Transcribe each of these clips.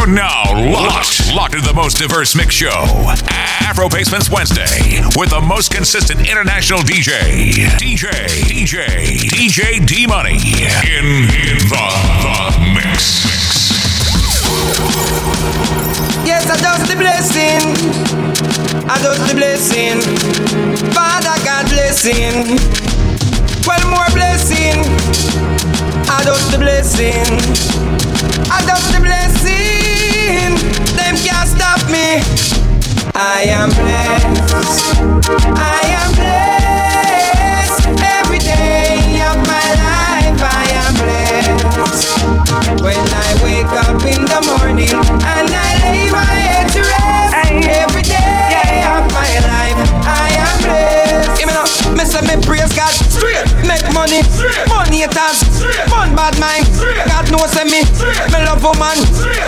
You're now locked, locked into the most diverse mix show, Afro Basements Wednesday, with the most consistent international DJ, DJ, DJ, DJ D Money, in, in the, the mix. Yes, I just the blessing. I just the blessing. Father God blessing. Well, more blessing. I just the blessing. I just the blessing. Them can't stop me. I am blessed. I am blessed. Every day of my life, I am blessed. When I wake up in the morning and I lay my head to rest, money, money haters, fun bad mind. God knows me, me love woman,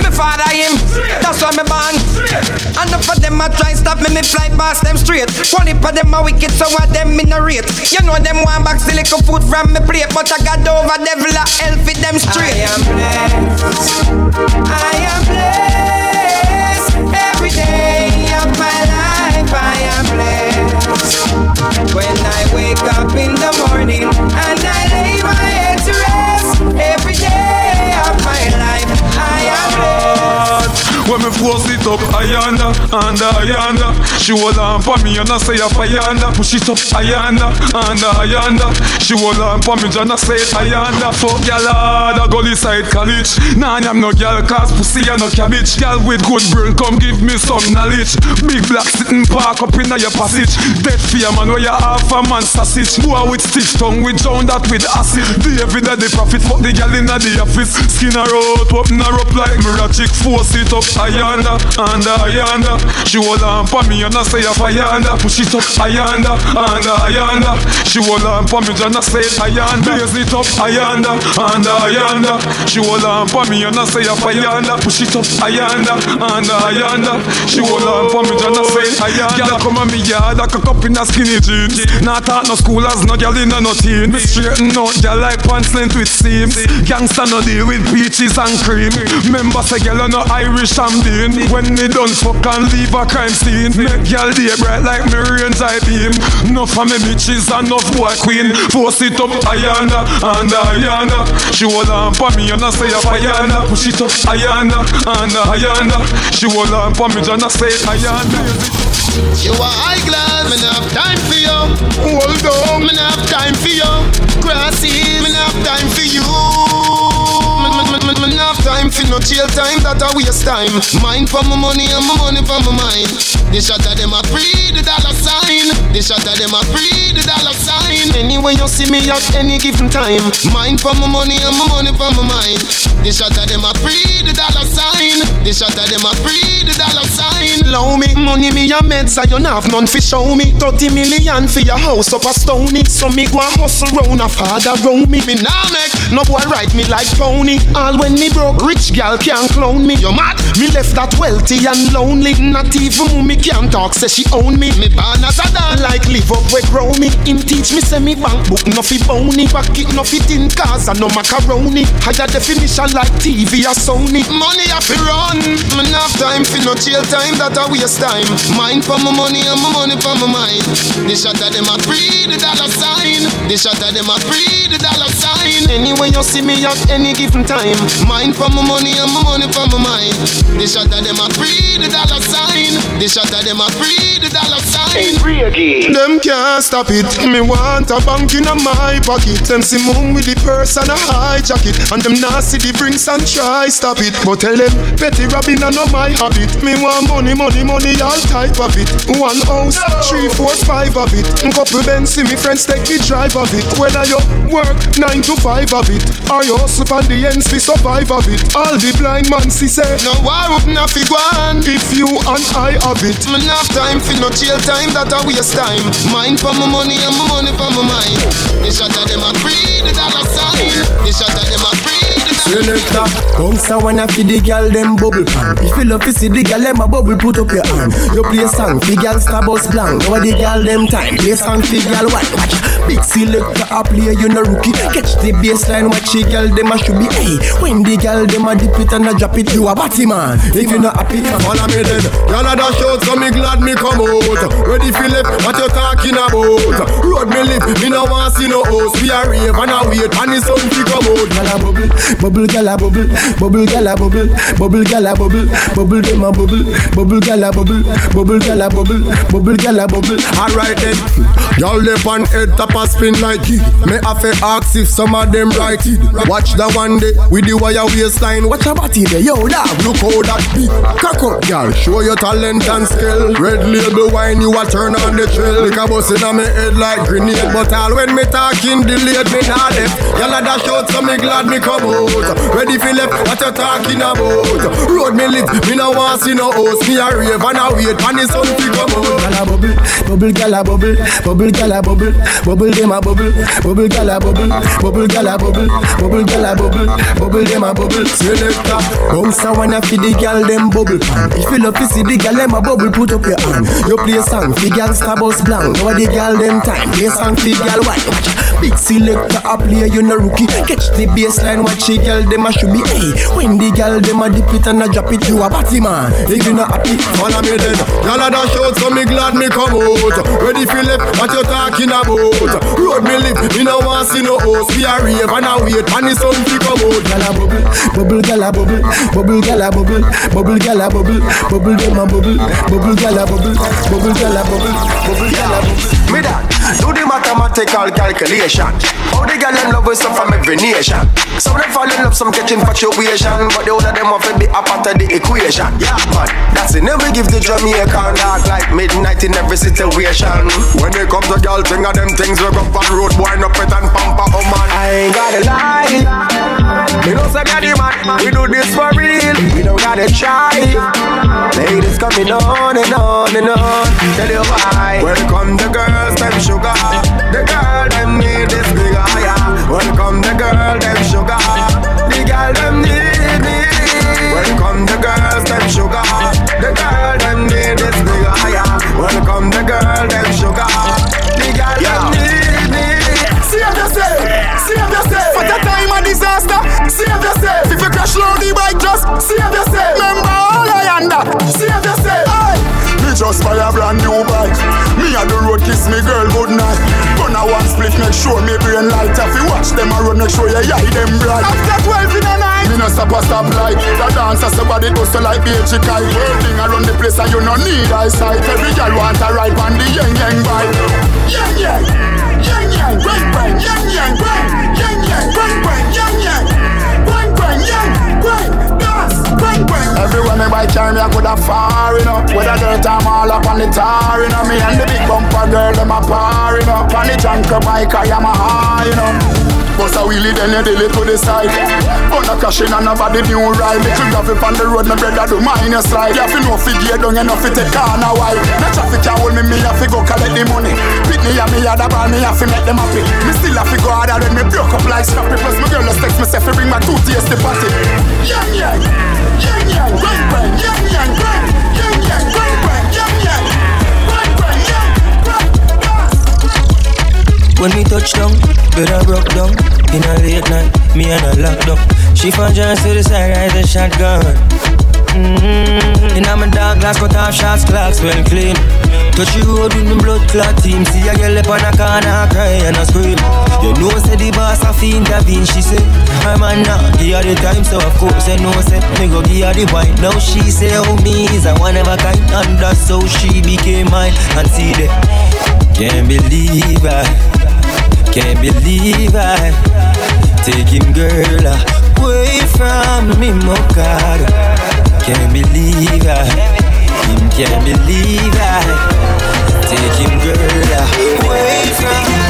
me father him, that's why me born. And enough of them a try stop me, me fly past them straight. One heap of them a wicked, so what them in a rate. You know them want back the little food from me plate, but I got over devil a hell fit them straight. I am blessed. I am blessed. Every day of my life, I am blessed. When I wake up in the morning and I lay my head to rest, every day When me force it up, ayanda, anda, ayanda. She hold on for me and I say up ayanda. Push it up, ayanda, anda, ayanda. She hold on for me and I say ayanda. Fuck y'all hard, I go inside college. Nah, I'm no girl, cause pussy and no cabbage. Girl with good brain, come give me some knowledge. Big black sitting park up in your passage. Dead fear man, where you half a man sausage. Boy with stiff tongue, we drown that with acid. David that the prophet, fuck the girl in the office. Skin her out, open her up like mirror chick. Force it up, ayanda, anda, ayanda. She on for me and I say ayanda. Push it up, ayanda, anda, ayanda. She on for me and I say ayanda. Blaze it up, ayanda, anda, ayanda. She hold on for me and I say ayanda. Push it up, ayanda, anda, ayanda. She on for me and I say ayanda. Girl come on me yard, I cock up in a skinny jeans. Not talk no school as no girl in a no teen. Me straighten out, girl like pants length with seams. Gangsta no deal with peaches and cream. Member say girl no Irish and bean. When me done fuck and leave a crime scene. Make girl day bright like me range I beam. Enough of me bitches and enough boy queen. Force it up, ayanda, and ayanda. She hold on for me and I say up ayanda. Push it up, ayanda, and ayanda. She hold on for me and I say ayanda. You are high class, me not have time for you. Hold on, me not have time for you. Grassy, me not have time for you. Time for no jail time, that a waste time. Mind for my money and my money for my mind. The shot of them a free the dollar sign. The shot of them a free the dollar sign. Anyway you see me at any given time. Mind for my money and my money for my mind. The shot of them a free the dollar sign. The shot of them a free the dollar sign. Low me money me a meds I don't have none fi show me. 30 million for your house up a stony. So me go and hustle round a father round me. Me nah make no boy ride me like pony. All when me broke, rich gal can't clone me. You mad? Me left that wealthy and lonely. Not even mommy can talk, say she own me. Me born as a dad, like live up where grow me. Him teach me say me bank book no fi bony. Pocket no fit in cars and no macaroni. Higher definition like TV or Sony. Money I fi run. Me not have time fi no jail time, that a waste time. Mind for my money and my money for my mind. The shot of them a free the dollar sign. The shot of them a free the dollar sign. Anyway you see me at any given time. Mind for my money and my money for my mind. The shot of them a free the dollar sign. The shot of them a free the dollar sign. Free Them can't stop it. Me want a bank in a my pocket. Them see moon with the purse and a hijack it. And them nasty the drinks and try stop it. But tell them petty robbing and not my habit. Me want money, money, money, all type of it. One house, three, four, five of it. Couple Benz, see me friends take the drive of it. Whether you work nine to five of it, or you hustle on the ends fi survive of it. All the blind man see say, no I wouldn't I fi go on if you and I have it. Me have time for no jail time, that a waste time. Mind for my money and my money for my mind. The shot of them a free the dollar sign. The shot of them a free Selector, uh. bounce a wanna feed the girl them bubble pan. If you love to see the girl them a bubble, put up your hand. You play song, the girl star bus blank. Now the girl them time, play song, the girl white. Watch, big selector a play, you no rookie. Catch the baseline, watch the girl them a should be. Hey, when the girl them a dip it and a drop it, you a batty man. If you not happy, follow me then. Girl a dash out, so me glad me come out. Ready Philip, what you talking about? Road me live, me no want see no host. We a rave and a wait, and the sun fi come out. Girl a bubble, bubble, girl a bubble, bubble, girl a bubble, bubble, girl a bubble, bubble, them a bubble, bubble, girl a bubble, bubble, girl a bubble, bubble, girl a bubble. Alright then, y'all lip on head top a spin like it. Me have to ask if some of them right it. Watch the one day with the wire waistline. Watch your body there, yo dog. Look how that beat. Cock up, girl. Show your talent and skill. Red label wine, you a turn on the trail. Like a bus in my head like grenade, but all when me talking delayed me not left. Y'all a dash out, so me glad me come out. Ready for left, what you talking about? Road me lit, me no want see no host. Me a rave and a wait, and the sun fi come out. Gyal a bubble, bubble, gyal a bubble, bubble, gyal a bubble, bubble dem a bubble, bubble, gyal a bubble, bubble, gyal a bubble, bubble, gyal a bubble, bubble dem a bubble. Selector, bounce a wanna fi the gyal dem bubble. If you love to see the gyal dem a bubble, put up your hand. You play song fi star bus blank. Now the gyal dem time, play song fi gyal white. Big selector a play, you no rookie. Catch the baseline, watch the gyal dem a should be. Hey, when the gyal dem a dip it and a drop it, you a batty man. If you not happy, follow me then. Gyal a dash out, so me glad me come out. Ready for left, what you talking about? Road me live, me no want see no host. We a rave and a wait, and the sun fi come out. Gyal a bubble, bubble, gyal a bubble, bubble, gyal a bubble, bubble, gyal a bubble, bubble dem a bubble, bubble, gyal a bubble, bubble, gyal a bubble, bubble, gyal a bubble. Me that do the mathematical calculation. How the girl them love us from every nation. Some them fall in love, some catch infatuation, but the other them want to be a part of the equation. Yeah, man, that's it. Never give the Jamaican dark like midnight in every situation. When they come to girl, thing of them things we go on road, wind up it and pamper, oh man. I ain't gotta lie. Me know some the man, we do this for real. We don't gotta try. Ladies coming on and on and on. Tell you why. Welcome the girls, them sugar. The girl them need this big higher. Welcome the girl, them sugar. The girl them need me. Welcome the girls, them sugar. The girl them need this big higher. Welcome the girl, them sugar. The girl them need me. Save yourself, save yourself. For the time of disaster, save yourself. If you crash low the bike, just save yourself. Remember all I under, save yourself. Aye. Me just buy a brand new bike. Me on the road kiss me girl make sure me brain light. If you watch them a road, make sure you eye them bright. After 12 in the night, me no stop a stop light. The dancer somebody to like beachy kite. Working around the place and you no need eyesight. Every girl want a ride on the yang yang bike. Yang yang, yang yang, bang bang, yang yang, bang, yang yang, bang bang, yang Everywhere me bike carry me, I coulda far, you know. Whether dirt I'm all up on the tar, you know. Me and the big bumper girl, them a par, you know. On the junker bike, I am a high, you know. Bust a wheelie, then you deal it to the side. But no crashing and nobody new ride. Little gravel on the road, my brother do mine a slide. You have to know fi gear down, you know fi take corner wide. No traffic can hold me, me have to go collect the money. Me and me other ball, me have to make them happy. Me still have to go harder when me broke up like snappy. Plus my girl just text me say fi bring my two tears to party. Yang yang, yang When we touch down, i broke down. In a late night, me and a lockdown. She found just to the side, right the shotgun. Mm-hmm. In my dark glass, cut off shots, clocks well clean. Touch the road with the blood clot team. See a girl up on a corner, cry and a scream. You know, say the boss a fiend, intervene. She say, I'm a nah, give her the time, so of course I know, say, me go give her the wine. Now she say, oh, me is a one of a kind, and that's how she became mine. And see that, can't believe I. Can't believe I take him girl away from me, my God. Can't believe I, him can't believe I take him girl away from me.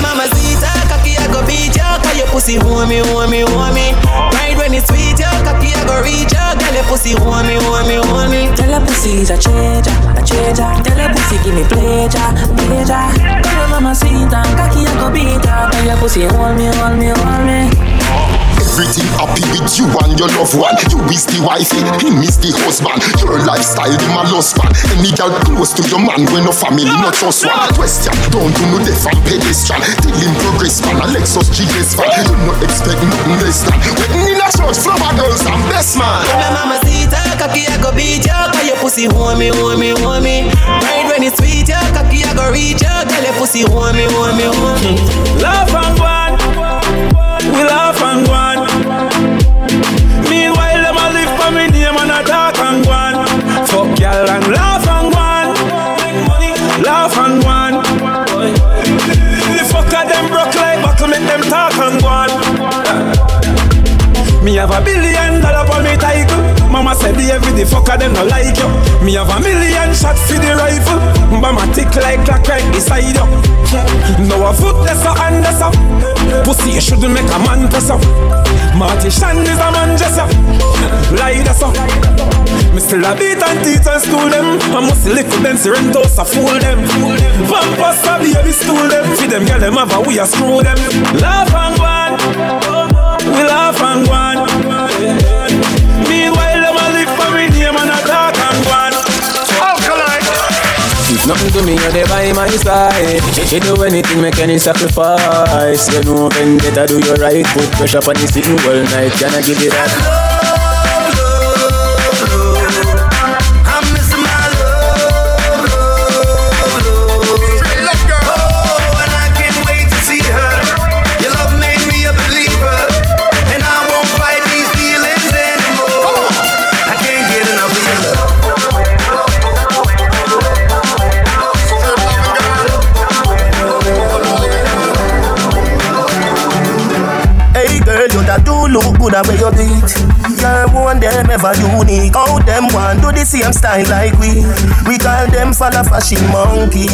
Mama sweet, cocky I go beat ya, cause your pussy homie, homie, homie. Right when it's sweet, ya cocky I go reach ya, girl your pussy homie, homie, homie. Tell her pussy is a treasure, a treasure. Tell her pussy give me pleasure, pleasure. Tell her mama sweet and cocky I go beat her. Tell your pussy hold me, hold me, hold me. Everything happy with you and your loved one. You is the wifey, eh? he is the husband. Your lifestyle, him a lost man. Any girl close to your man, when no family, not trust one. Question, don't do no deaf and pedestrian. Tell him progress, man. A Lexus GS fan. You not expect nothing less than. Wedding in a church, flower girls and best man. When mama see ta, cocky I go beat you, cause your pussy homie, homie, homie. Right when it's sweet, you cocky I go reach ya. tell your pussy homie, homie, homie. Love and go We laugh and go on. Meanwhile, them a live for me name and a talk and go on. Fuck y'all and laugh and go on. Laugh and go on. The fucker them broke like buckle, make them talk and go on. Me have a billion dollar for me title. Mama said the every the fucker them no like you. Me have a million shot for the rifle. Mama tick like clock right beside you. No a foot less a hand a. Pussy you shouldn't make a man press up. Marty Shan is a man just up. Lie that's up. Me still a beat and teach and school them. I must lick them, Serentos a fool them. Pampas a baby stool them. See them girl them have a we a screw them. Laugh and go We laugh and go on. Meanwhile, them a live for me name and a talk and go on. If nothing to me, you're by my side. You do anything, make any sacrifice. You know, vendetta, do you right. Put pressure on the sitting all night. Can I give it that? Same style like we. We call them follow fashion monkey.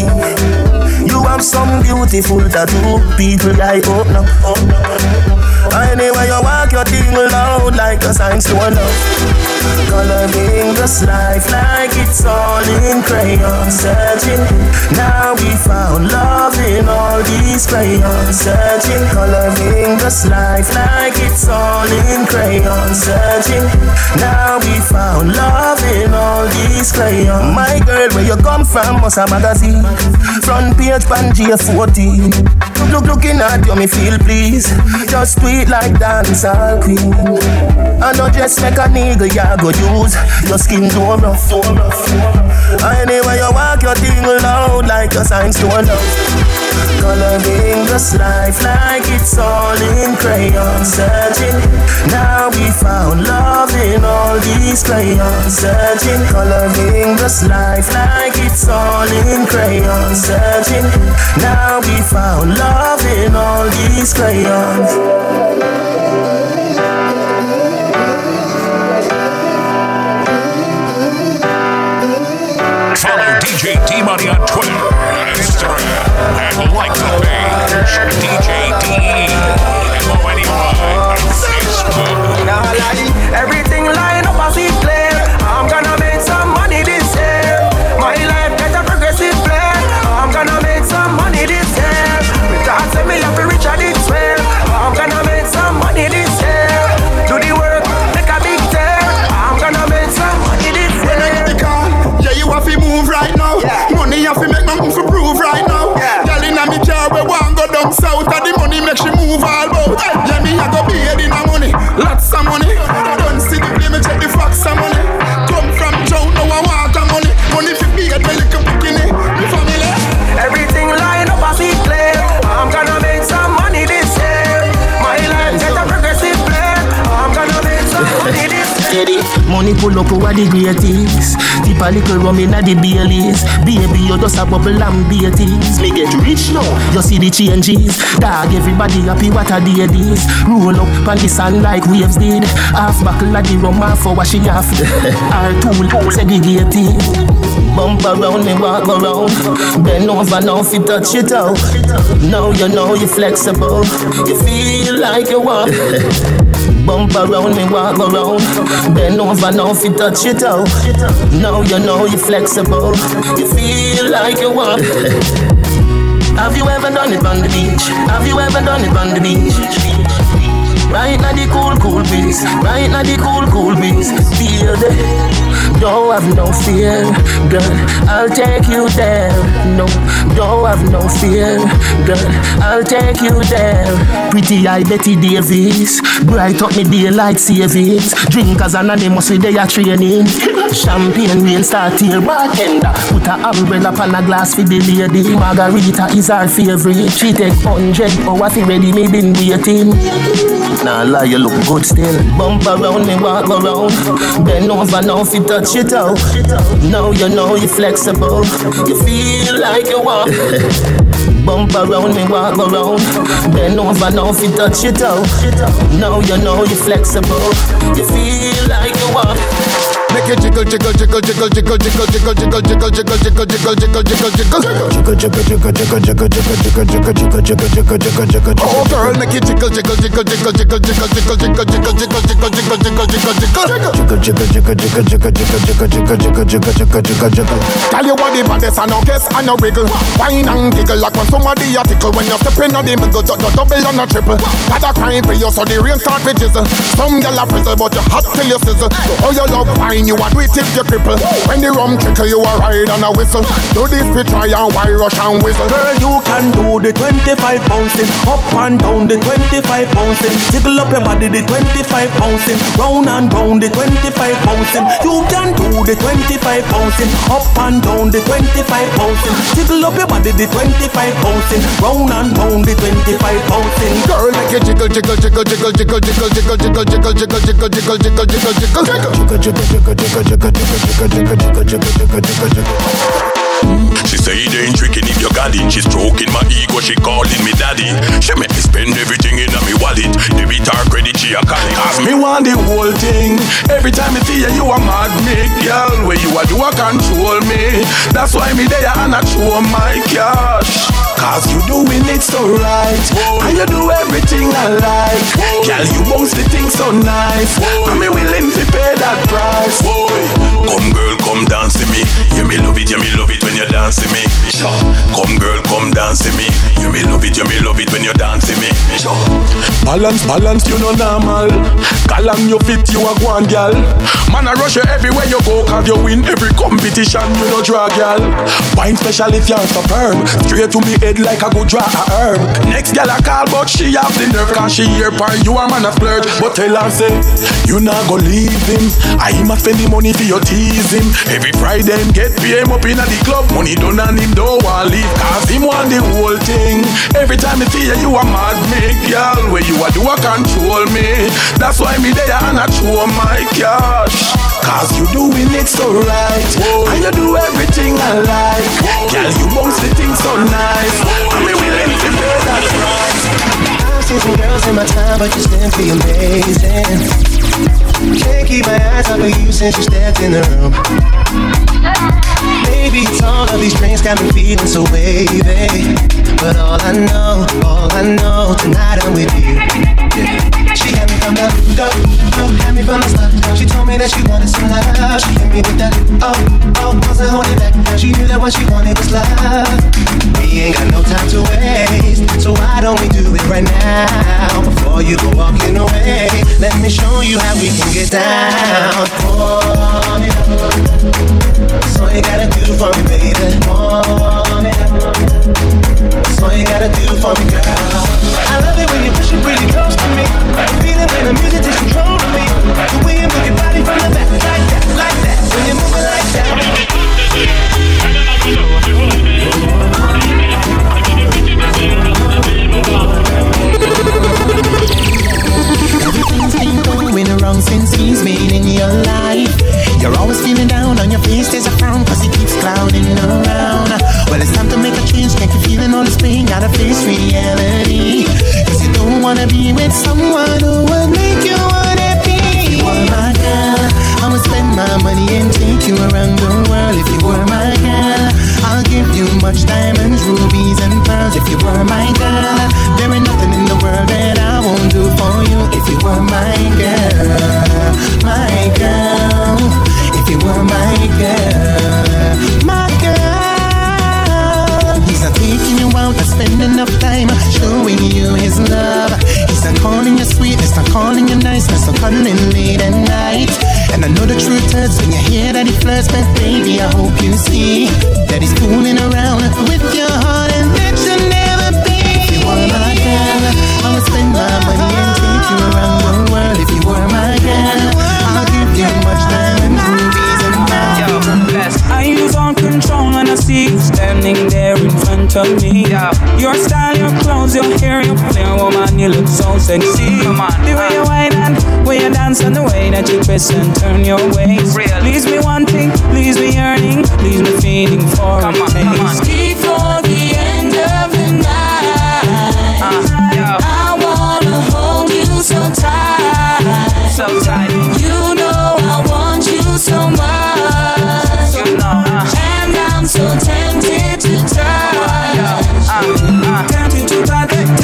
You have some beautiful tattoo. People like open up, open up. Anyway, you walk your thing loud like a sign to love. Coloring this life like it's all in crayon. Searching, now we found love in all these crayons. Searching, coloring this life like it's all in crayon. Searching, now we found love in all these crayons. My girl, where you come from? Must a magazine. Front page, Pangea 14. Look, looking at you, me feel please. Just tweet like dancehall queen. I know just make a nigga, ya go use. Your skin too rough, too rough. Anyway, you walk your thing loud like a sign to love. Coloring this life like it's all in crayon. Searching, now we found love in all these crayons. Searching, coloring this life like it's all in crayon. Searching, now we found love in all these crayons. Follow DJ D Money on Twitter Instagram. A little rum inna the Baileys. Baby, you just a bubble and beaties. Me get rich now, you see the changes. Dog, everybody happy what a day this. Roll up on the sun like waves did. Half buckle of the rum, half for washing off. Our tool segregated. Bump around me, walk around. Bend over now, if you touch it out. Now you know you're flexible. You feel like you want. Bump around me, walk around. Bend over now if you touch it out. Now you know you're flexible. You feel like you want. Have you ever done it on the beach? Have you ever done it on the beach? Right now the cool, cool breeze. Right now the cool, cool breeze. Feel the don't have no fear, girl. I'll take you there. No, don't have no fear, girl. I'll take you there. Pretty eye Betty Davis, bright up me day like savings. Drinkers anonymous with their training. Champagne rain start here, bartender. Put a umbrella on a glass for the lady. Margarita is our favorite. She take hundred hours ready, me been waiting. Nah lie, you look good still. Bump around me, walk around. Bend over now, fit touch it out. Now you know you're flexible. You feel like you walk. Bump around me, walk around. Bend over now, fit touch it out. Now you know you're flexible. You feel like you want. Make it jiggle, jiggle, jiggle, jiggle, jiggle, jiggle, jiggle, jiggle, jiggle, jiggle, jiggle, jiggle, jiggle, jiggle, jiggle. Jiggle, jiggle, jiggle, jiggle, jiggle, jiggle, jiggle, jiggle, jiggle, jiggle, jiggle, jiggle, jiggle. Oh girl, make it jiggle, jiggle, jiggle, jiggle, jiggle, jiggle, jiggle, jiggle, jiggle, jiggle, jiggle, jiggle, jiggle, jiggle, jiggle. Jiggle, jiggle, jiggle, jiggle, jiggle, jiggle, jiggle, jiggle, jiggle, jiggle, jiggle, jiggle. Tell you what the baddest and no guess and no wiggle. Wine and giggle like when somebody a tickle when you step in on the middle, double a triple. Got a crime for you so the rain start to jizzle. Some gyal a frizzle but you hot till you sizzle. Oh you love wine, you a do it till you cripple. When the rum trickle, you a ride and a whistle. Do this we try and why rush and whistle. Girl, you can do the 25 bouncing, up and down the 25 bouncing, jiggle up your body the 25 bouncing, round and round the 25 bouncing. You can do the 25 bouncing, up and down the 25 bouncing, jiggle up your body the 25 bouncing, round and round the 25 bouncing. Girl, make it jiggle, jiggle, jiggle, jiggle, jiggle, jiggle, jiggle, jiggle, jiggle, jiggle, jiggle, jiggle, jiggle, jiggle, jiggle, jiggle, jiggle, jiggle, jiggle, jiggle, she say it ain't tricking if you got it. She stroking my ego, she calling me daddy. She make me spend everything in my wallet. Debit her credit, she a it. Cause me want the whole thing. Every time I see you, you a mad me, girl. Where you a do a control me. That's why me there and I show my cash. Cause you doing it so right. Whoa. And you do everything I like. Whoa. Girl, you bounce the thing so nice. Whoa. And me willing to pay that price. Whoa. Come girl, come dance to me. You me love it, you me love it you dance to me. Come girl, come dance to me. You me love it, you me love it when you dance to me. Balance, balance, you know normal. Call on your fit, you a one girl. Man, I rush you everywhere you go, cause you win every competition, you know drag girl. Wine special if you're superb. Straight to me head like a good draw a herb. Next girl I call, but she have the nerve, cause she here par you a man a splurge. But tell her say, you not go leave him. I must spend the money for your teasing. Every Friday him get him up in the club. Money done and him don't want leave, cause him want the whole thing. Every time I see you, you a mad me, girl. Where you a do a control me. That's why me there and I show my cash. Cause you doing it so right. Whoa. And you do everything I like. Girl, you bounce the thing so nice. Willing Seen girls in my time, but you simply amazing. Can't keep my eyes off of you since you stepped in the room. Maybe it's all of these drinks got me feeling so wavy. But all I know, all I know, tonight I'm with you. Yeah. She had me from the go, go, had me from the start. She told me that she wanted some love. She hit me with that oh, oh, wasn't holding back. She knew that what she wanted was love. We ain't got no time to waste, so why don't we do it right now? Before you go walking away, let me show you how we can get down. Oh, so you gotta do for me, baby. Oh, so you gotta do for me, girl. I love it when you push it really close to me. Feeling when the music takes control me. The way you your body from the back, way that you twist and turn your waist. Leaves me wanting, leaves me yearning, leaves me feeling for a taste. Before the end of the night, I wanna hold you so tight. So tight. You know I want you so much. And I'm so tempted to touch. Tempted to touch, tempted to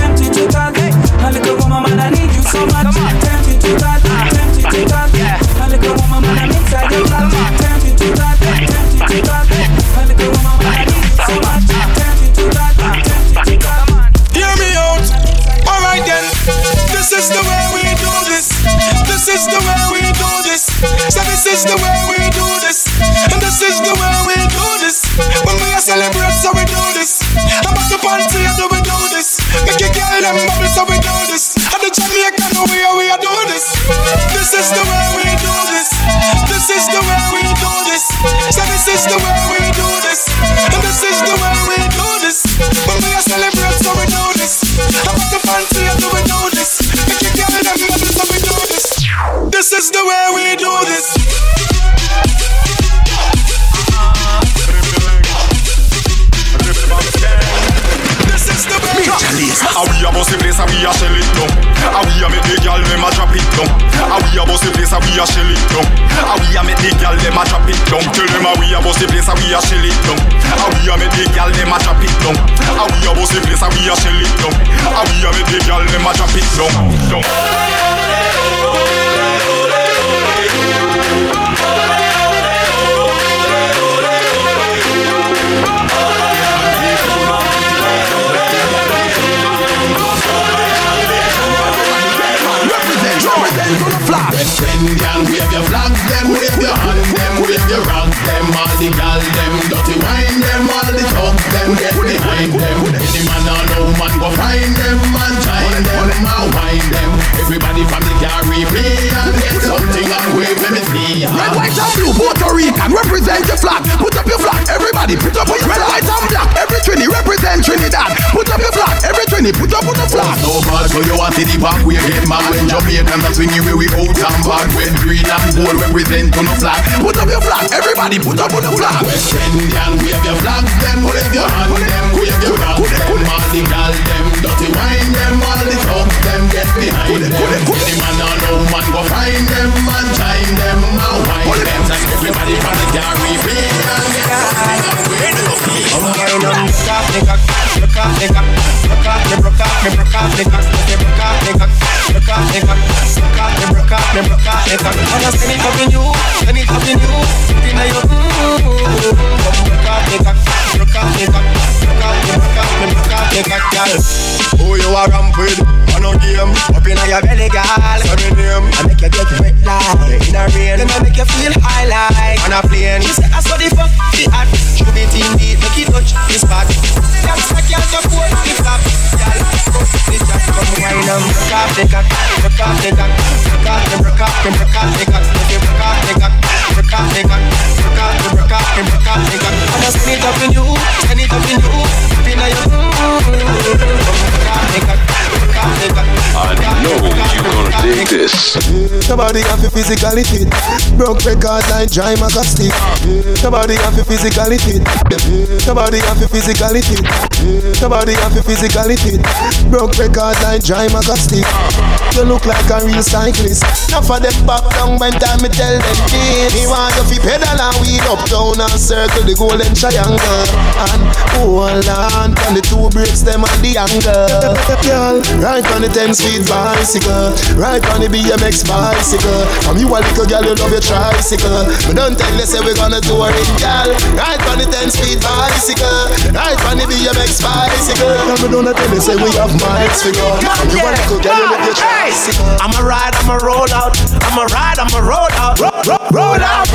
Red, white, and blue, Puerto Rican, represent your flag. Put up your flag, everybody, put up your red, white, and black. Every Trini represent Trinidad. Put up your flag, every Trini, put up on the flag. So bad, so you want to the back, we get mad when Jamaicans are swinging where we out and back. Red, green and gold represent on the flag. Put up your flag, everybody, put up on the flag. West Indian, wave your flags, them wave your hand, them wave your rag, them all the gal, them dirty wine, them all them get behind them. Any man or no man go find them and join them and wine them. Like everybody from the Caribbean, get something and wave the Who you are a ramp with? On a game, up in your belly, girl. Say me name. I make you get wet like in a rain. Then I make you feel high like on a plane. She say I saw the fuck the hot. Should be team beat, make touch the spot. That's like you support the flap. Girl, the jack, come wine and broke off the cock, broke off the cock, broke off the broke broke off the cock, off the cock, broke off the cock, broke off the broke off the broke off the cock. I send it up in you, send it up in you, up in. I know you're gonna dig this. Somebody have to physically fit. Broke record like dry stick. Somebody have to physically fit. Somebody have to physically fit. Somebody have to physically fit. Broke record like dry stick. You look like a real cyclist. Now for them back down when time me tell them this. Me want you fi pedal and wheel up down and circle the golden triangle and hold on on the two brakes them and the angle. Girl, right on the ten speed bicycle, right on the BMX bicycle. From you a little girl, you love your tricycle. But don't tell you say we gonna tour it, girl. Right on the ten speed bicycle, right on the BMX bicycle. And we don't tell you say we have miles to go. From you a little girl, you love your tricycle. I'm a ride, I'm a roll out. I'm a ride, I'm a roll out. Roll, roll, roll out.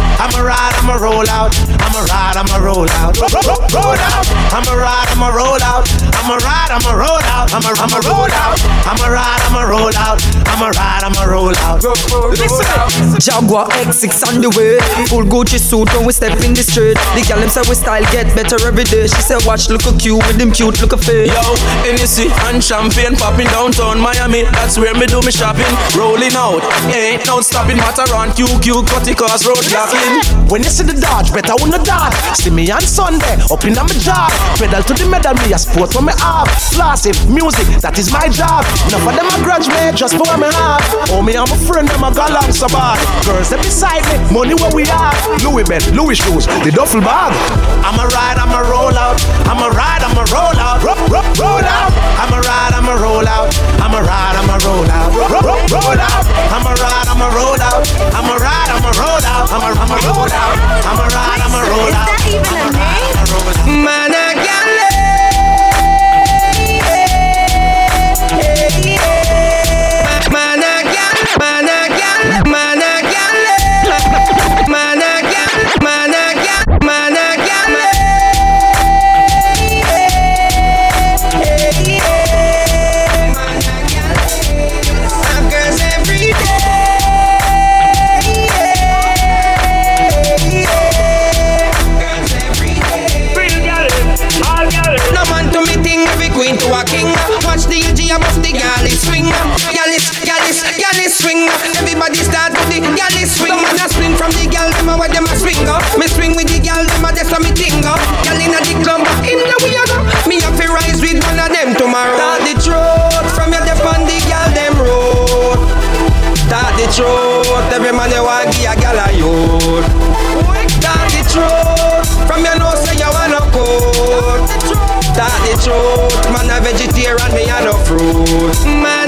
I'ma roll out. I'ma ride, I'ma roll out. Roll out. I'ma ride, I'ma roll out. I'ma ride, I'ma roll out. I'ma I'ma roll out. I'ma ride, I'ma roll out. I'ma ride, I'ma roll out. Listen, Jaguar X6 on the way. Full Gucci suit when we step in the street. The gal them say we style get better every day. She said watch look a cute with them cute look a face. Yo, Hennessy and champagne popping downtown Miami. That's where me do me shopping. Rolling out, ain't no stopping. Matter on QQ, cutty cars, road blocking. When you see the Dodge, better on the dart. See me on Sunday, up in my job. Pedal to the medal, me a sport for me have. Flossy, music, that is my job. Enough of them a grudge me, just for what me have. Oh, me, I'm a friend, them a galang so bad. Girls, they beside me, money where we have. Louis Ben, Louis shoes, the duffel bag. I'ma ride, I'ma roll out. I'ma ride, I'ma roll out. Roll, out. I'ma ride, I'ma roll out. I'ma ride, I'ma roll out. Roll, roll, roll out. I'ma ride, I'ma roll out. I'ma ride, I'ma roll out. I'ma, I'ma roll out. I'ma ride, I'ma roll out. Is that even a name? Man, I got Man, up. Me swing with the gal, them a that's what me ting up. Gal inna the club, in the we a go. Me have to rise with one of them tomorrow. Start the truth from your dep on the gal them road. Start the truth, every man you want give a gal a youth. Start the truth from your nose say you wanna code. Start the truth, man a vegetarian, me a no fruit. Man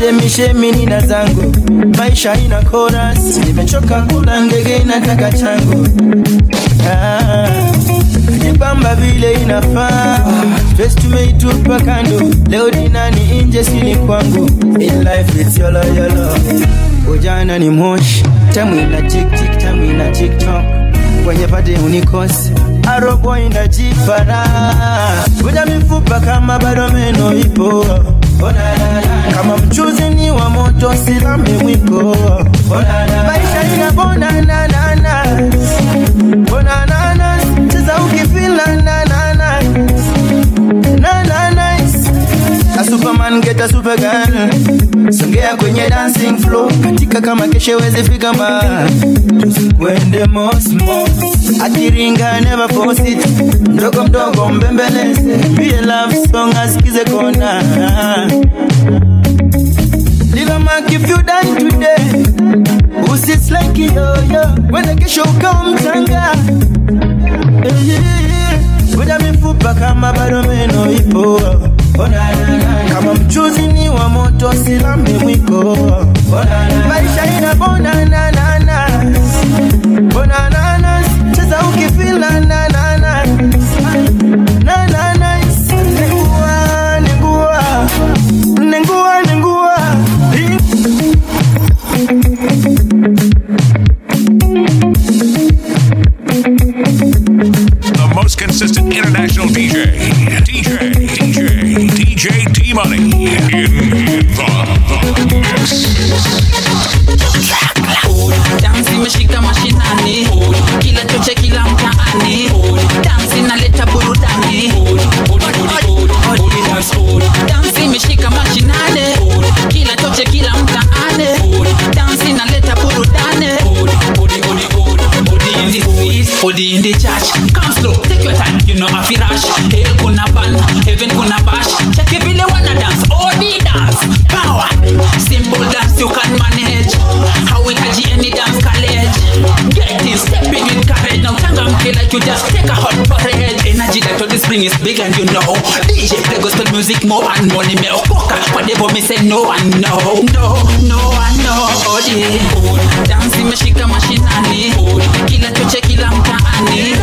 nimepiga shemi nina zangu. Maisha ina chorus. Nimechoka kula ngege inataka changu. Ah, jipamba vile inafaa. Stress tumeitupa kando leo dinani inje sini kwangu. In life it's yolo yolo. Ujana ni moshi. Tamu ina tik tik tamu ina tiktok kwenye pate unikosi. Arobo inajipara vuja mifupa kama bado meno ipo kama mchuzi ni wa moto silame mwiko maisha ina bonananana. Bonanana cheza ukifila nanana. Nanana a superman get a super gun songea kwenye dancing floor katika kama keshe wezi fika mbali. Tusikwende mosmo akiringa never force it mdogo mdogo mbembeleze. Be love song asikize kona. A mark if you die today. Usis like yo yo? Wenda kesho ukawa mchanga. Ngoja mifupa kama bado meno ipo. Kama mchuzi ni wa moto silame mwiko. Maisha ina bonananana The most consistent international DJ. DJ. DJ. DJ D Money. In the charge. Come slow, take your time, you know, I feel rush. Hell kuna ban, heaven kuna bash. Check if you wanna dance, all the dance. Power, simple dance you can manage. How we catch any dance college. Get in, stepping in courage. Now tanga mke like you just take a hot parade. Energy that all this spring is big and you know. DJ play gospel music more and money more. Nimeokoka, whatever me say no one know, no. No, one know. Oh, no and no. machine, dance imeshika Kill a choche kill a burudani,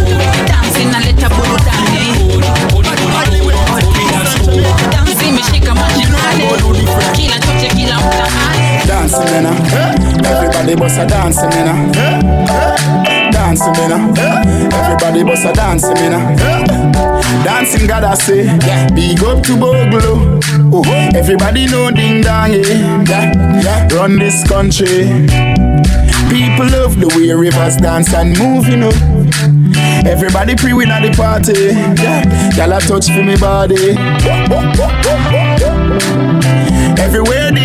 dansi naleta burudani, dansi imeshika mashinani, kila chote, kila mtaani. Dance mena, everybody bossa dance mena. Dance mena, everybody bossa dance mena. Dancing God I say, yeah. big up to Boglo. Oh, everybody know ding dong, yeah. Yeah. yeah. Run this country. People love the way rivers dance and move, you know. Everybody pre win at the party. Yeah, y'all a touch for me body. Everywhere ding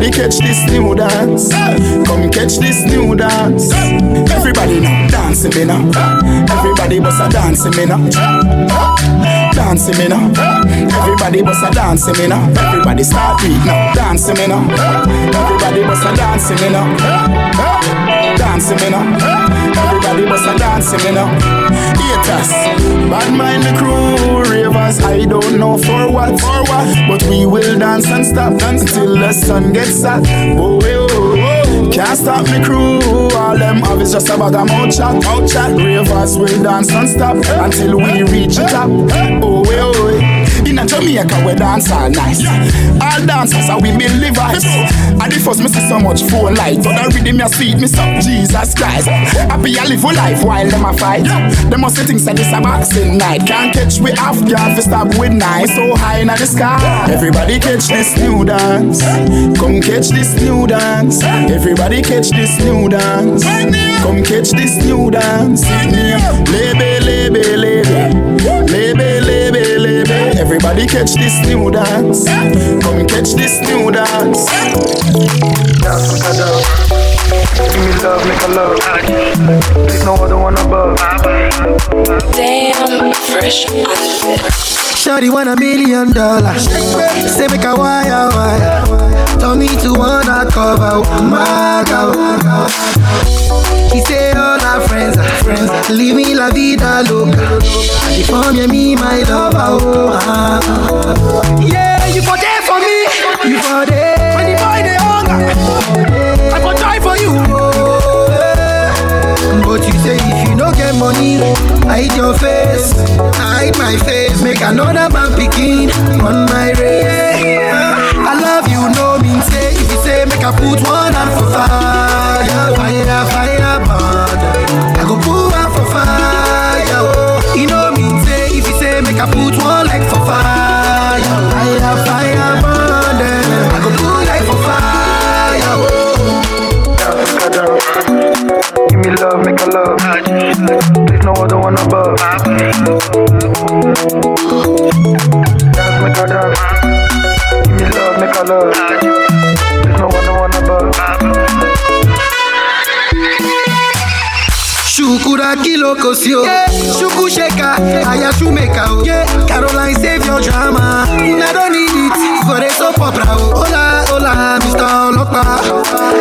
Everybody catch this new dance. Come catch this new dance. Everybody now dancing me now. Everybody bust a dancing me now. Dancing me now. Everybody bust a dancing me now. Everybody start beat now. Dancing me now. Everybody bust a dancing me now. Dancing me now. Everybody bust a dancing me now. Haters, bad mind the crew, ravers. I don't know for what, for what, but we will dance and stop dance until the sun gets hot. Oh, oh, oh. Can't stop me crew. All them have is just about a mouth chat, mouth chat. Ravers will dance non-stop until we reach the top. Oh, oh, oh. In a Jamaica we dance all nice. All dancers are we believe vibes. And the first me see so much phone light, but the rhythm me sweet me so Jesus Christ. Happy I live a life while them a fight. Them must things that this a boxing night. Can't catch we off guard fi stop with night. We so high in the sky. Everybody catch this new dance. Come catch this new dance. Everybody catch this new dance. Come catch this new dance. Lebe, lebe, lebe. Everybody catch this new dance. Come and catch this new dance. Dance dance. Give me love, make a love. There's no other one above. Damn, fresh on Shawty want a million dollars. Say make a wire wire. Tell me to wanna cover my girl. He say all our friends are friends. Leave me la vida loca. And if I'm yeah, me my lover. Oh, ah, ah. Yeah, you for there for me. You for there. When the boy they hunger, I for die for you. Say if you no get money, hide your face, hide my face, make another man picking on my race. I love you, no mean say if you say make I put one hand for fire, fire, fire, burn. I go put one for fire. Oh. You know mean say if you say make I put one leg for fire, fire, fire, burn. I go put leg for fire. Oh. Me love, make a love. There's no other one above. Dance, make a dance. Give me love, make a love. There's no other one above. Shukura kilo kosio Shuku sheka Aya shumeka oh yeah. Caroline save your drama I don't need it For a soap opera Hola hola Mr. Olopa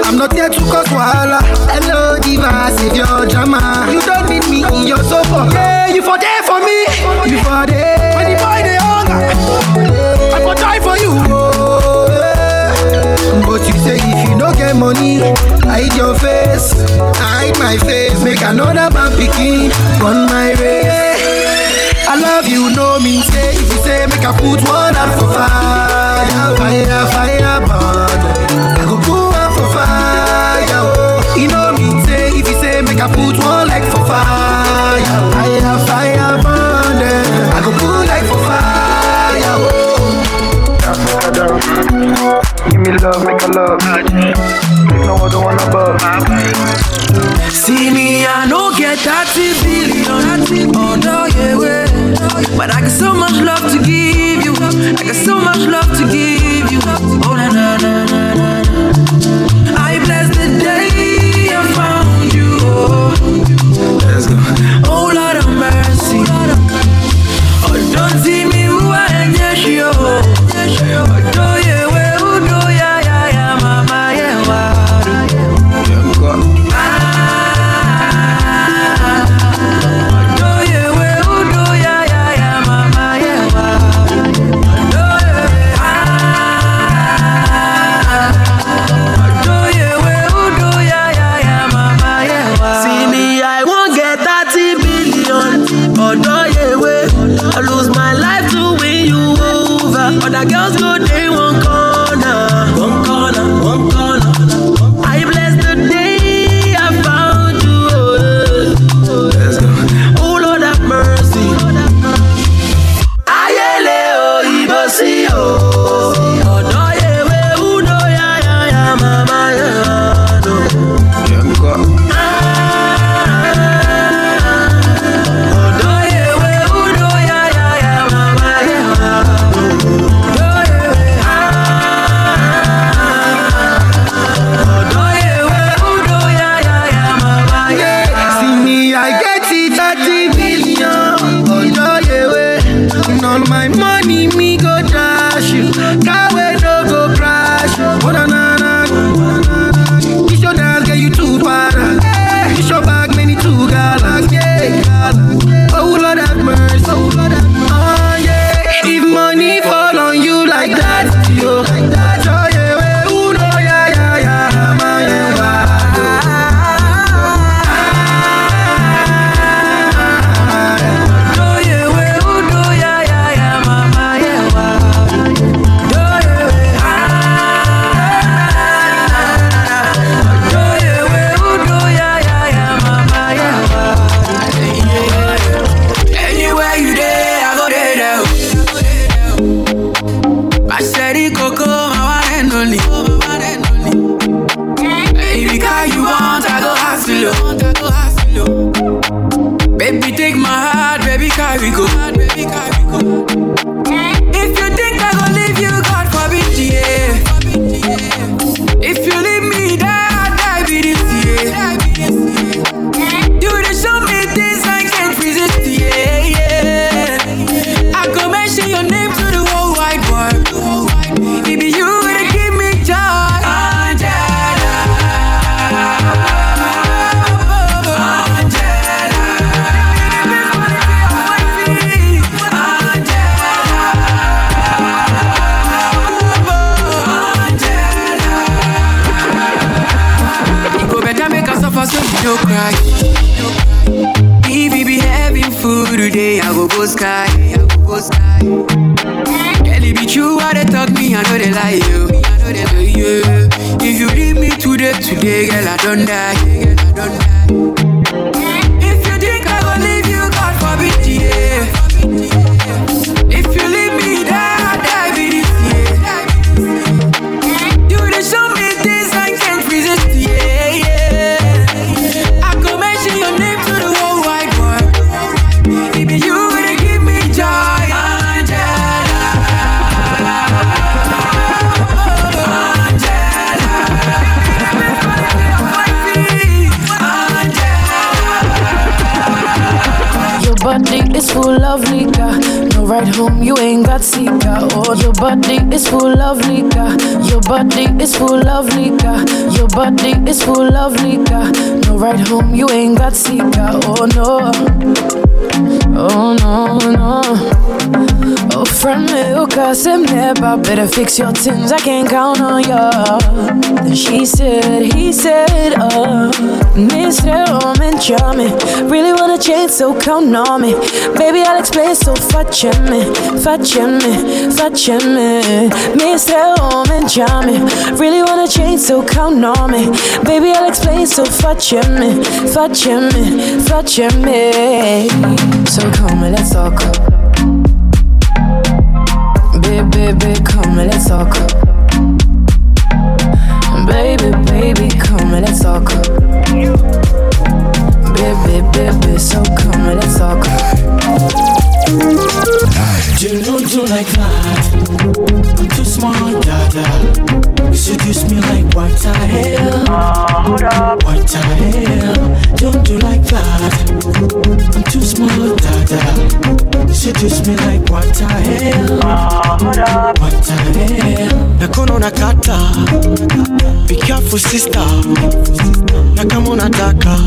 I'm not here to cause wahala Hello diva on my race I love you, no mean say If you say make I put one out for fire Fire, fire, I got so much love to give you. I got so much love to give you. Oh na na na na na. Girl, is full of liquor. Your body is full of liquor. Your body is full of liquor. No ride home, you ain't got seeker. Oh no. Oh no, no. Oh, friend me who cause him never better fix your tins. I can't count on ya. Then she said, he said, uh, Mr. Woman, charming. Really wanna change, so count on me. Baby, I'll explain, so facciami, facciami, facciami. Mr. Woman, charming. Really wanna change, so count on me. Baby, I'll explain, so facciami, facciami, facciami. So come, let's talk. Baby, baby, come, let's talk. Baby, baby, come, let's talk. Baby, baby, so come, and let's talk. You know you like that. Too smart, dada. Seduce me like what the hell? hold up. What the hell? Don't do like that. I'm too small, dada. Seduce me like what the hell? hold up. What the hell? nakono nakata be careful sister na kama unataka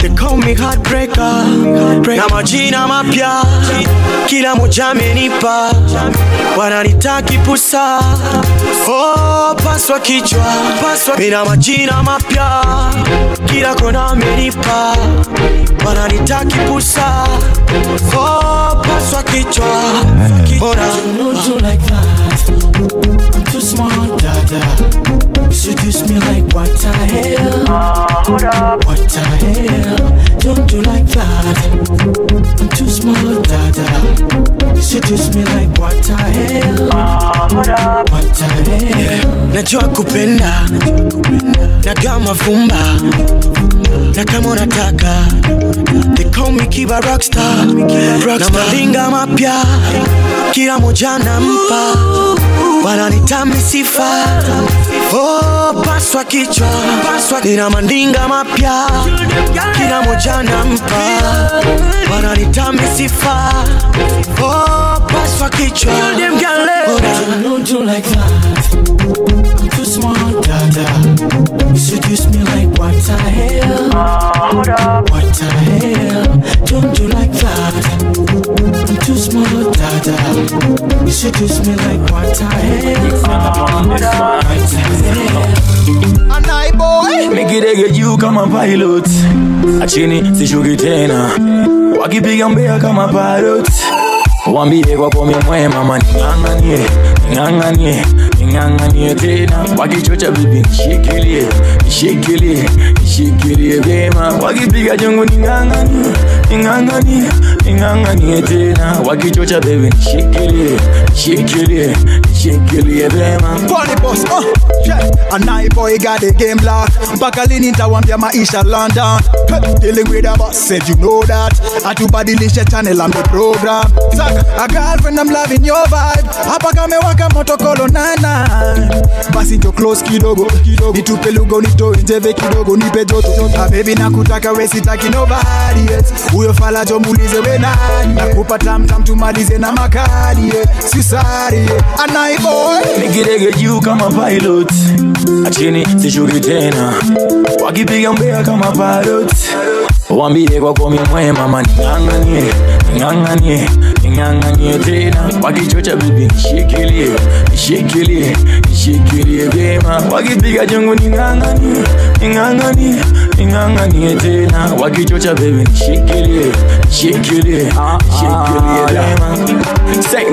they call me heartbreaker na majina mapya kila moja amenipa wananitaki pusa oh, paswa kichwa mina majina mapya kila kona amenipa. Wananitaki pusa oh, paswa kichwa bora You you. You seduce me like what the hell? hold up. What the hell? Don't do like that. I'm too small, dada. You seduce me like what the hell? hold up. What the hell? najua kupenda nagaa fumba na kama unataka they call me kiba rockstar na malinga mapya kila moja nampa wananitami sifa. Oh, paswa kichwa. Nina mandinga mapya. Kila moja nampa. Wananitami sifa. Oh, paswa kichwa. Seduce me like what the hell? Seduce me like what? And I boy. Nikidege juu kama pilot. Achini sishuki tena. Wakipiga mbea kama parot. wambie kwa pombe mwema ma ning'ang'anie ning'ang'anie ning'ang'anie tena. Wakichocha bibi nishikilie nishikilie nishikilie vyema. Wakipiga jungu ning'ang'anie ning'ang'anie ning'ang'anie tena wakichocha bebi nishikilie nishikilie nishikilie vema uh, boy got the game lock. Mpaka lini nitawambia maisha London. Hey, dealing with a boss, said you know that. Atubadilishe channel and the program. Saka, a girlfriend I'm loving your vibe. Hapa kamewaka moto kolo nana. Basi njo close kidogo, kidogo. Nitupe lugo nitoe njeve kidogo nipe joto. Ah, baby nakutaka we sitaki nobody else. Huyo fala jo muulize we nani. Nakupa tam tam tumalize na makali. Yeah. Sisari, yeah. Anai boy. nigirege juu kama pilot achini sishuki tena wakipiga mbea kama parot wambie kwako mi mwema ma ning'ang'anie ning'ang'anie ning'ang'anie tena wakichocha bibi nishikilie nishikilie nishikilie vyema wakipiga chungu ning'ang'anie ning'ang'anie ning'ang'anie tena wakichocha bebi nishikilie nishikilie nishikilie vyema Say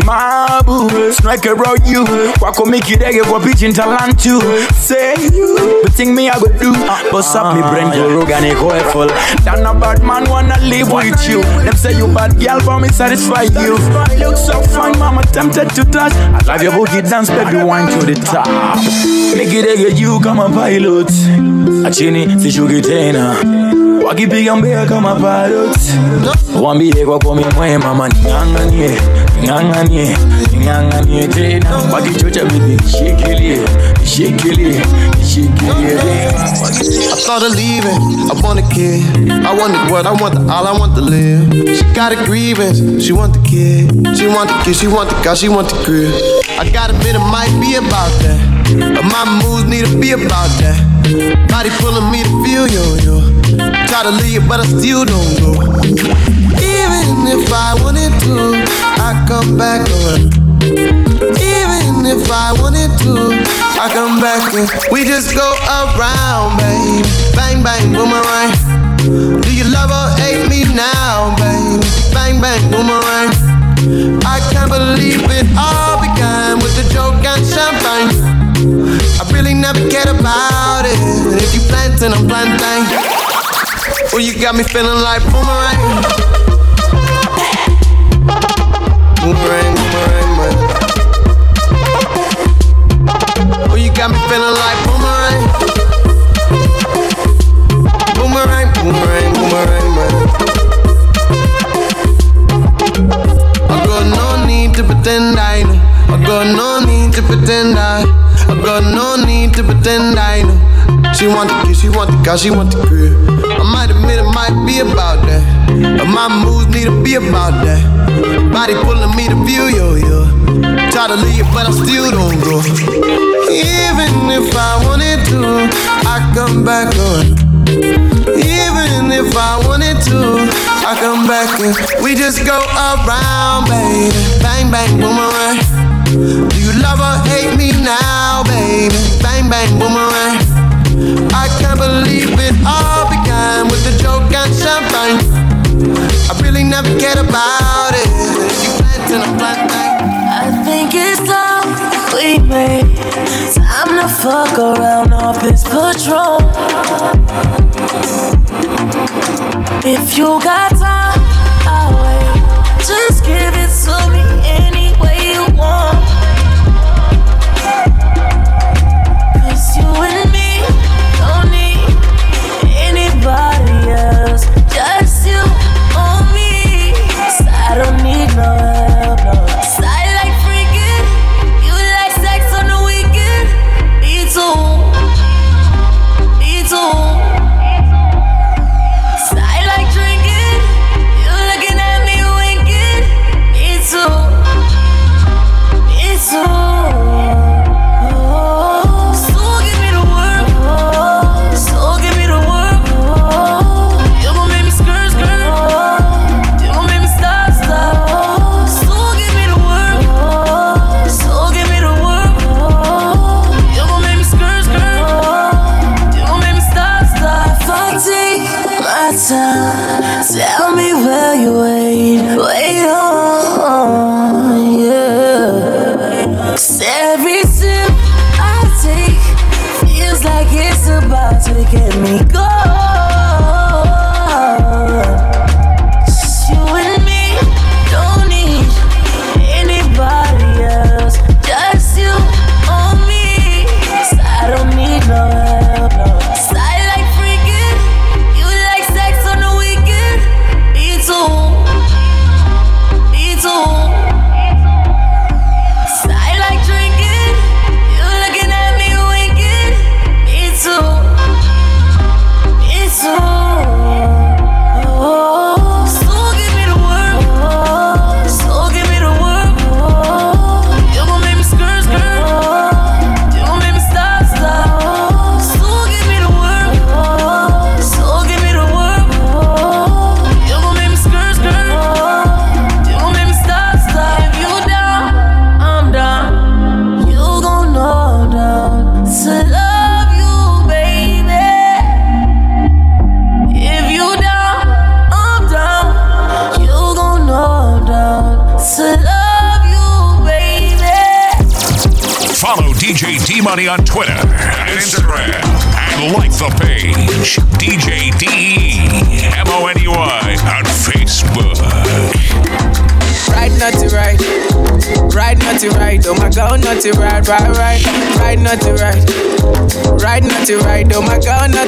boo, strike around you. Kwako mikidege in talent too. Say you, the thing me I go do. Bust up me brain, go rogue and go full. A bad man wanna live with you. Them say you bad girl, but me satisfy you. Look so fine, mama tempted to touch. I love your boogie dance, baby, wine to the top. Make Mikidege you kama pilot. Achini sishuki tena. Wakipiga mbea kama parot. Wambie kwako mi mwema, ma ning'ang'anie ning'ang'anie tena wakichocha bibi nishikilie nishikilie nishikilie I thought of leaving, I want a kid. I want the what I want, the all I want to live. She got a grievance, she want the kid. She want the kid, she want the car, she want the crib. I gotta admit it might be about that. But my moves need to be about that. Body pulling me to feel yo yo. Try to leave, but I still don't go. Even if I wanted to, I come back around. Even if I wanted to, I come back and we just go around, babe. Bang bang boomerang. Do you love or hate me now, babe? Bang bang boomerang. I can't believe it all began with the joke and champagne. I really never cared about it. If you planting, I'm planting. Well, you got me feeling like boomerang. Boomerang, boomerang, man. Oh, you got me feeling like boomerang. Boomerang, boomerang, boomerang, man. I got no need to pretend I know. I got no need to pretend I. I got no need to pretend I know. She want the kiss, she want the car, she want the crib. Might be about that. My moves need to be about that. Body pulling me to view, yo, yo. Try to leave, but I still don't go. Even if I wanted to, I come back on. Even if I wanted to, I come back and we just go around, baby. Bang, bang, boomerang. Do you love or hate me now, baby? Bang, bang, boomerang. I can't believe it all with a joke and champagne. I really never cared about it. You planting a plant I think it's time we made time to fuck around off this patrol. If you got time, I'll wait. Just give it to me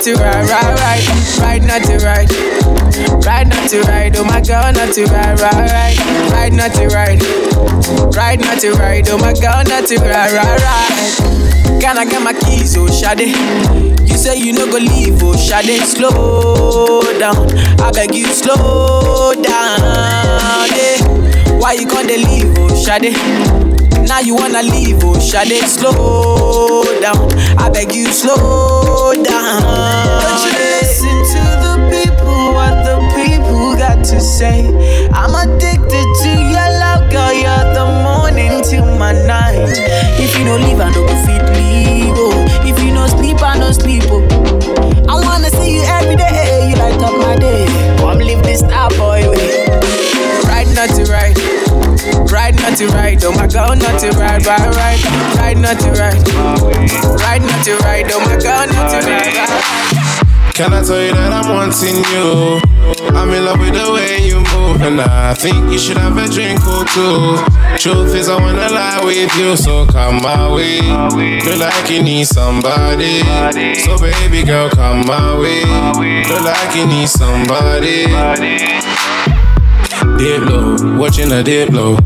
not to right, right, right. Right, not to right. Right, not to right. Oh my god, not to right, right, right. Right, not to right. Right, not to right. Oh my god, not to right, right, right. Can I get my keys, oh Shade? You say you no go leave, oh Shade. Slow down, I beg you, slow down. Yeah. Why you gonna leave, oh Shade? Now you wanna leave, oh Shade. Slow down, I beg you, slow down. Don't you listen to the to right. Right, not to right. Right, not to right. Oh my god, not to right. Can I tell you that I'm wanting you? I'm in love with the way you move, and I think you should have a drink or two. Truth is, I wanna lie with you, so come my way. Feel like you need somebody, so baby girl, come my way. Feel like you need somebody. Dip low, watching the dip low.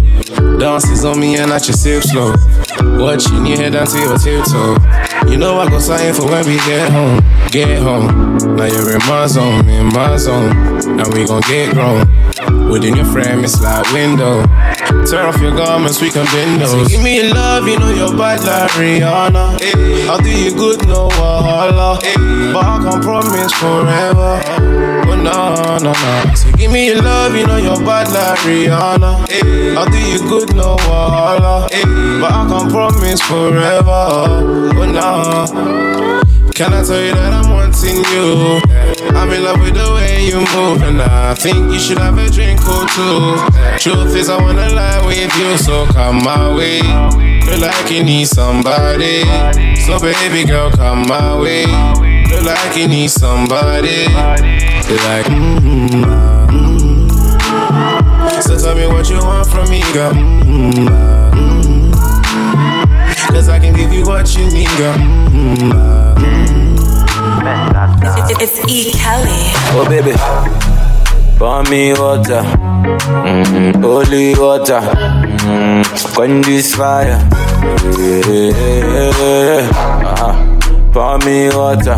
Dances on me and I just sip slow. Watching you head down to your tiptoe. You know I go sign for when we get home. Get home. Now you're in my zone, in my zone. And we gon' get grown. Within your frame, it's like window. Tear off your garments, we can bend those. So give me your love, you know you're bad like Rihanna. Hey. I'll do you good, no wahala. Hey. But I can't promise forever. No, no, no. So give me your love, you know you're bad like Rihanna. Hey. I'll do you good, no wahala. Hey. But I can't promise forever. Oh no. Can I tell you that I'm wanting you? I'm in love with the way you move, and I think you should have a drink or two. Truth is, I wanna lie with you, so come my way. Feel like you need somebody, so baby girl, come my way. Feel like you need somebody, feel like mm-hmm, mm-hmm. So tell me what you want from me, girl. Mm-hmm. Cause I can give you what you need, girl. Mm-hmm. It's E. Kelly. Oh baby, pour me water, mm-hmm. holy water, mm-hmm. quench this fire. Yeah. Uh-huh. Pour me water,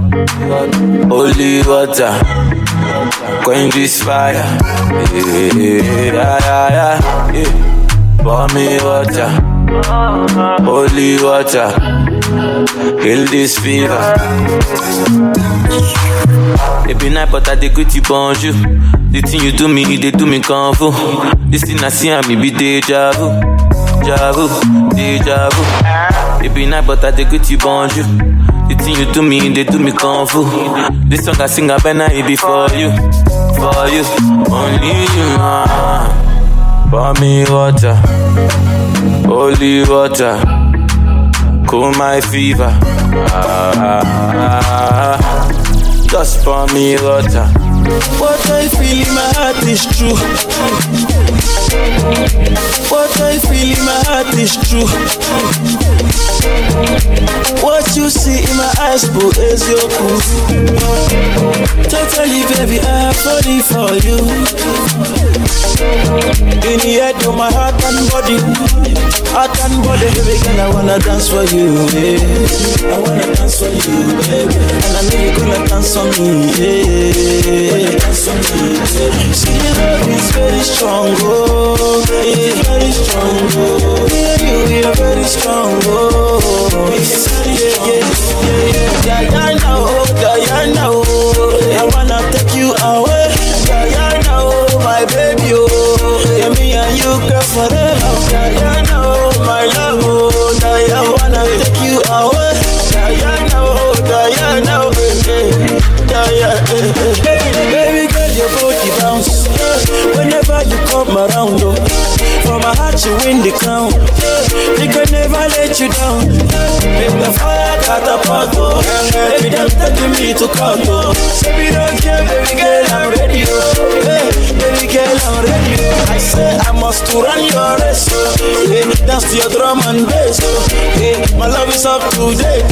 holy water, quench this fire. Yeah, yeah, yeah, yeah. Pour me water, holy water, heal this fever. Be night, but I dey greet you bonjour. The thing you do me, they do me kung fu. This thing I see and me be deja vu, deja vu, deja vu. Be night, but I dey greet you bonjour. The thing you do me, they do me kung fu. This song I sing, I better it be for you, for you, only you. Ah. Pour me water, holy water, cool my fever. Ah, ah, ah. Just pour me water. What I feel in my heart is true. What I feel in my heart is true. What you see in my eyes, boo, is your proof. Totally, baby, I'm falling for you. In the head, you're my heart and body. Heart and body, baby girl, I wanna dance for you, baby. I wanna dance for you, baby. And I know you're gonna dance for me, yeah. Dance for me. See, your love is very strong, oh, yeah. very strong, oh. Yeah, you, we are very strong, oh. Yeah, yeah, yeah, yeah. Diana, oh, Diana, oh. I wanna take you out. girl, for the love. My love, oh, Diana, wanna take you away. Baby girl, your body bounce. Whenever you come around, oh, from my heart you win the crown. They can never let you down. Make the fire catapult, oh, baby, them taking me to court, oh. Say we don't care, baby girl, I'm ready, oh, hey, baby girl, I'm ready. I say I must run your race. Hey, dance to your drum and bass. Hey, my love is up to date.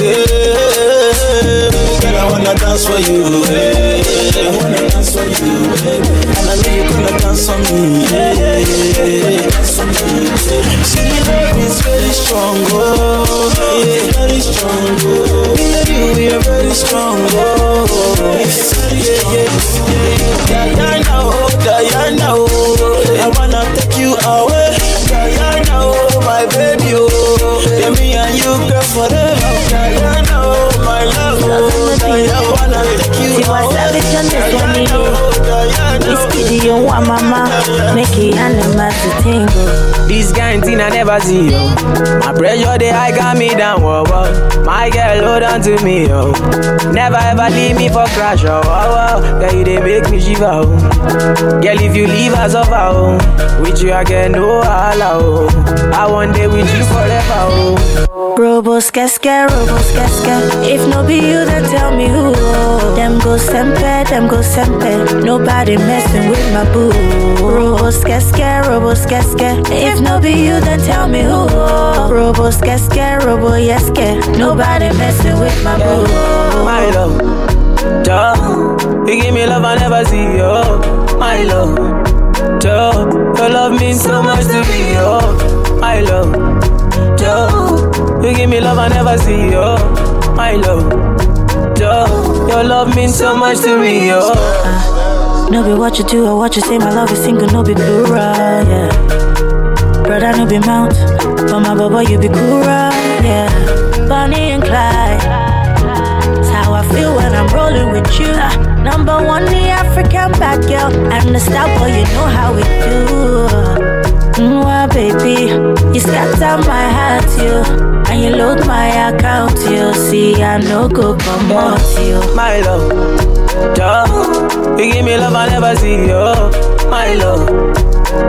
Hey, girl, I wanna dance for you, hey. I wanna dance for you, baby. And I know you're gonna dance for me, yeah, yeah, yeah, yeah. Dance for me. See, the love is very strong, oh, yeah, very strong, oh. You, we are very strong, oh, yeah, yeah, yeah. Diana, oh, Diana, oh, Oh. I wanna take you away, Diana, oh, my baby, oh, yeah, me and you, girl, forever, Diana, oh, my love, oh, Diana, I wanna take you away. On this one, want mama? Make it animal to tingle. This kind thing I never see, yo. My pressure, they high got me down, whoa, whoa. My girl, hold on to me, yo. Never ever leave me for crash, oh, oh, oh. Girl, you they make me shiver, oh. Girl, if you leave us over, oh. With you, get no oh. I one day with you forever, oh. Robos casca, robos casca. If no be you, then tell me who. Them go sempe, them go sempe. Nobody messing with my boo. Robos casca, robos casca. If no be you, then tell me who. Robos casca, robo yeske. Nobody messing with my boo. My love, duh. You give me love I never see, yo. My love, duh. Your love means so much to me, yo. My love, duh. You give me love I never see, yo. My love, duh. Your love means so much to me, yo. No be what you do or what you say, my love is single, no be plural, yeah. Brother, no be mount, but my baba, you be cool, yeah. Bonnie and Clyde, it's how I feel when I'm rolling with you. Ah, number one, the African bad girl, and the star boy, you know how we do. Mm, Mwah, baby, you scatter my heart, you. And you load my account, you. See, I no go come out, you. My love, duh. You give me love I never see, yo. My love,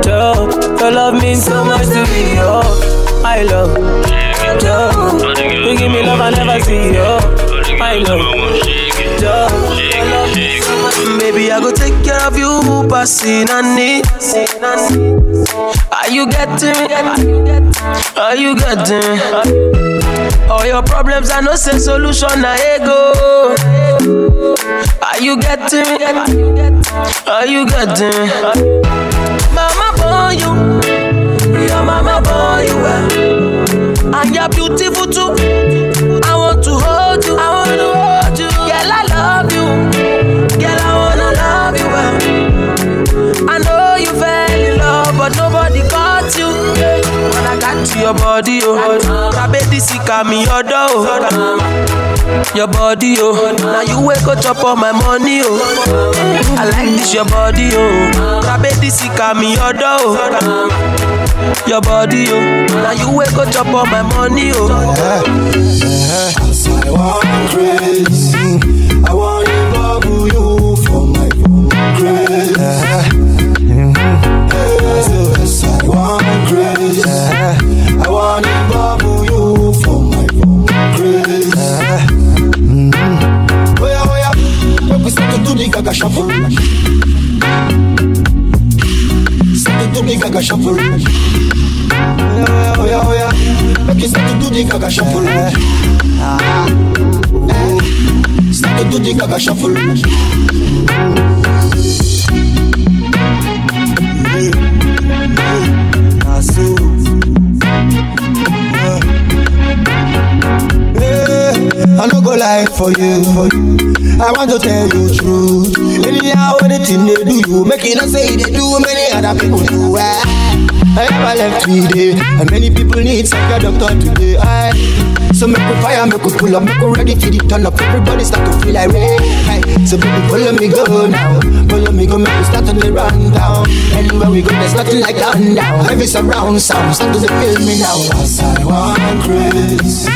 duh. Your love means so much to me, yo. My love, duh. You give me love I never see, yo. My love, duh. Your love means so much me. Baby, I go take care of you, passing and need. Are you getting me? Are you getting me? All your problems, I know say solution, na ego. Are you getting me? Are you getting me? Mama born you, your mama born you well, and you're beautiful too. Got you. When I got to your body, oh, my baby sick of me, your door, oh. Your body, oh, now you wake up chop all my money, oh. I like this your body, oh, my baby sick of me, your door, oh. Your body, oh, now you wake up chop all my money, oh. I want grace. I want to bubble you for my grace. Grace. I want to bubble you for my grace. Yeah, yeah. We start to do the gaga shuffle. Start to do the gaga shuffle. Yeah, yeah, we start to do the gaga shuffle. Start to do the gaga shuffle. Ah, I no go lie for you. I want to tell you truth. Anyhow, anything they do, you make it not say they do. Many other people do. Eh. I never left today, and many people need psych doctor today. I, so make we fire, make we pull up, make we ready for the turn up. Everybody start to feel like rain. Aye. So baby, follow me go now, follow me go, make we start to the run down. Anywhere we go, there's nothing like down down. Heavy surround sound, start to feel me now. Yes, I want grace,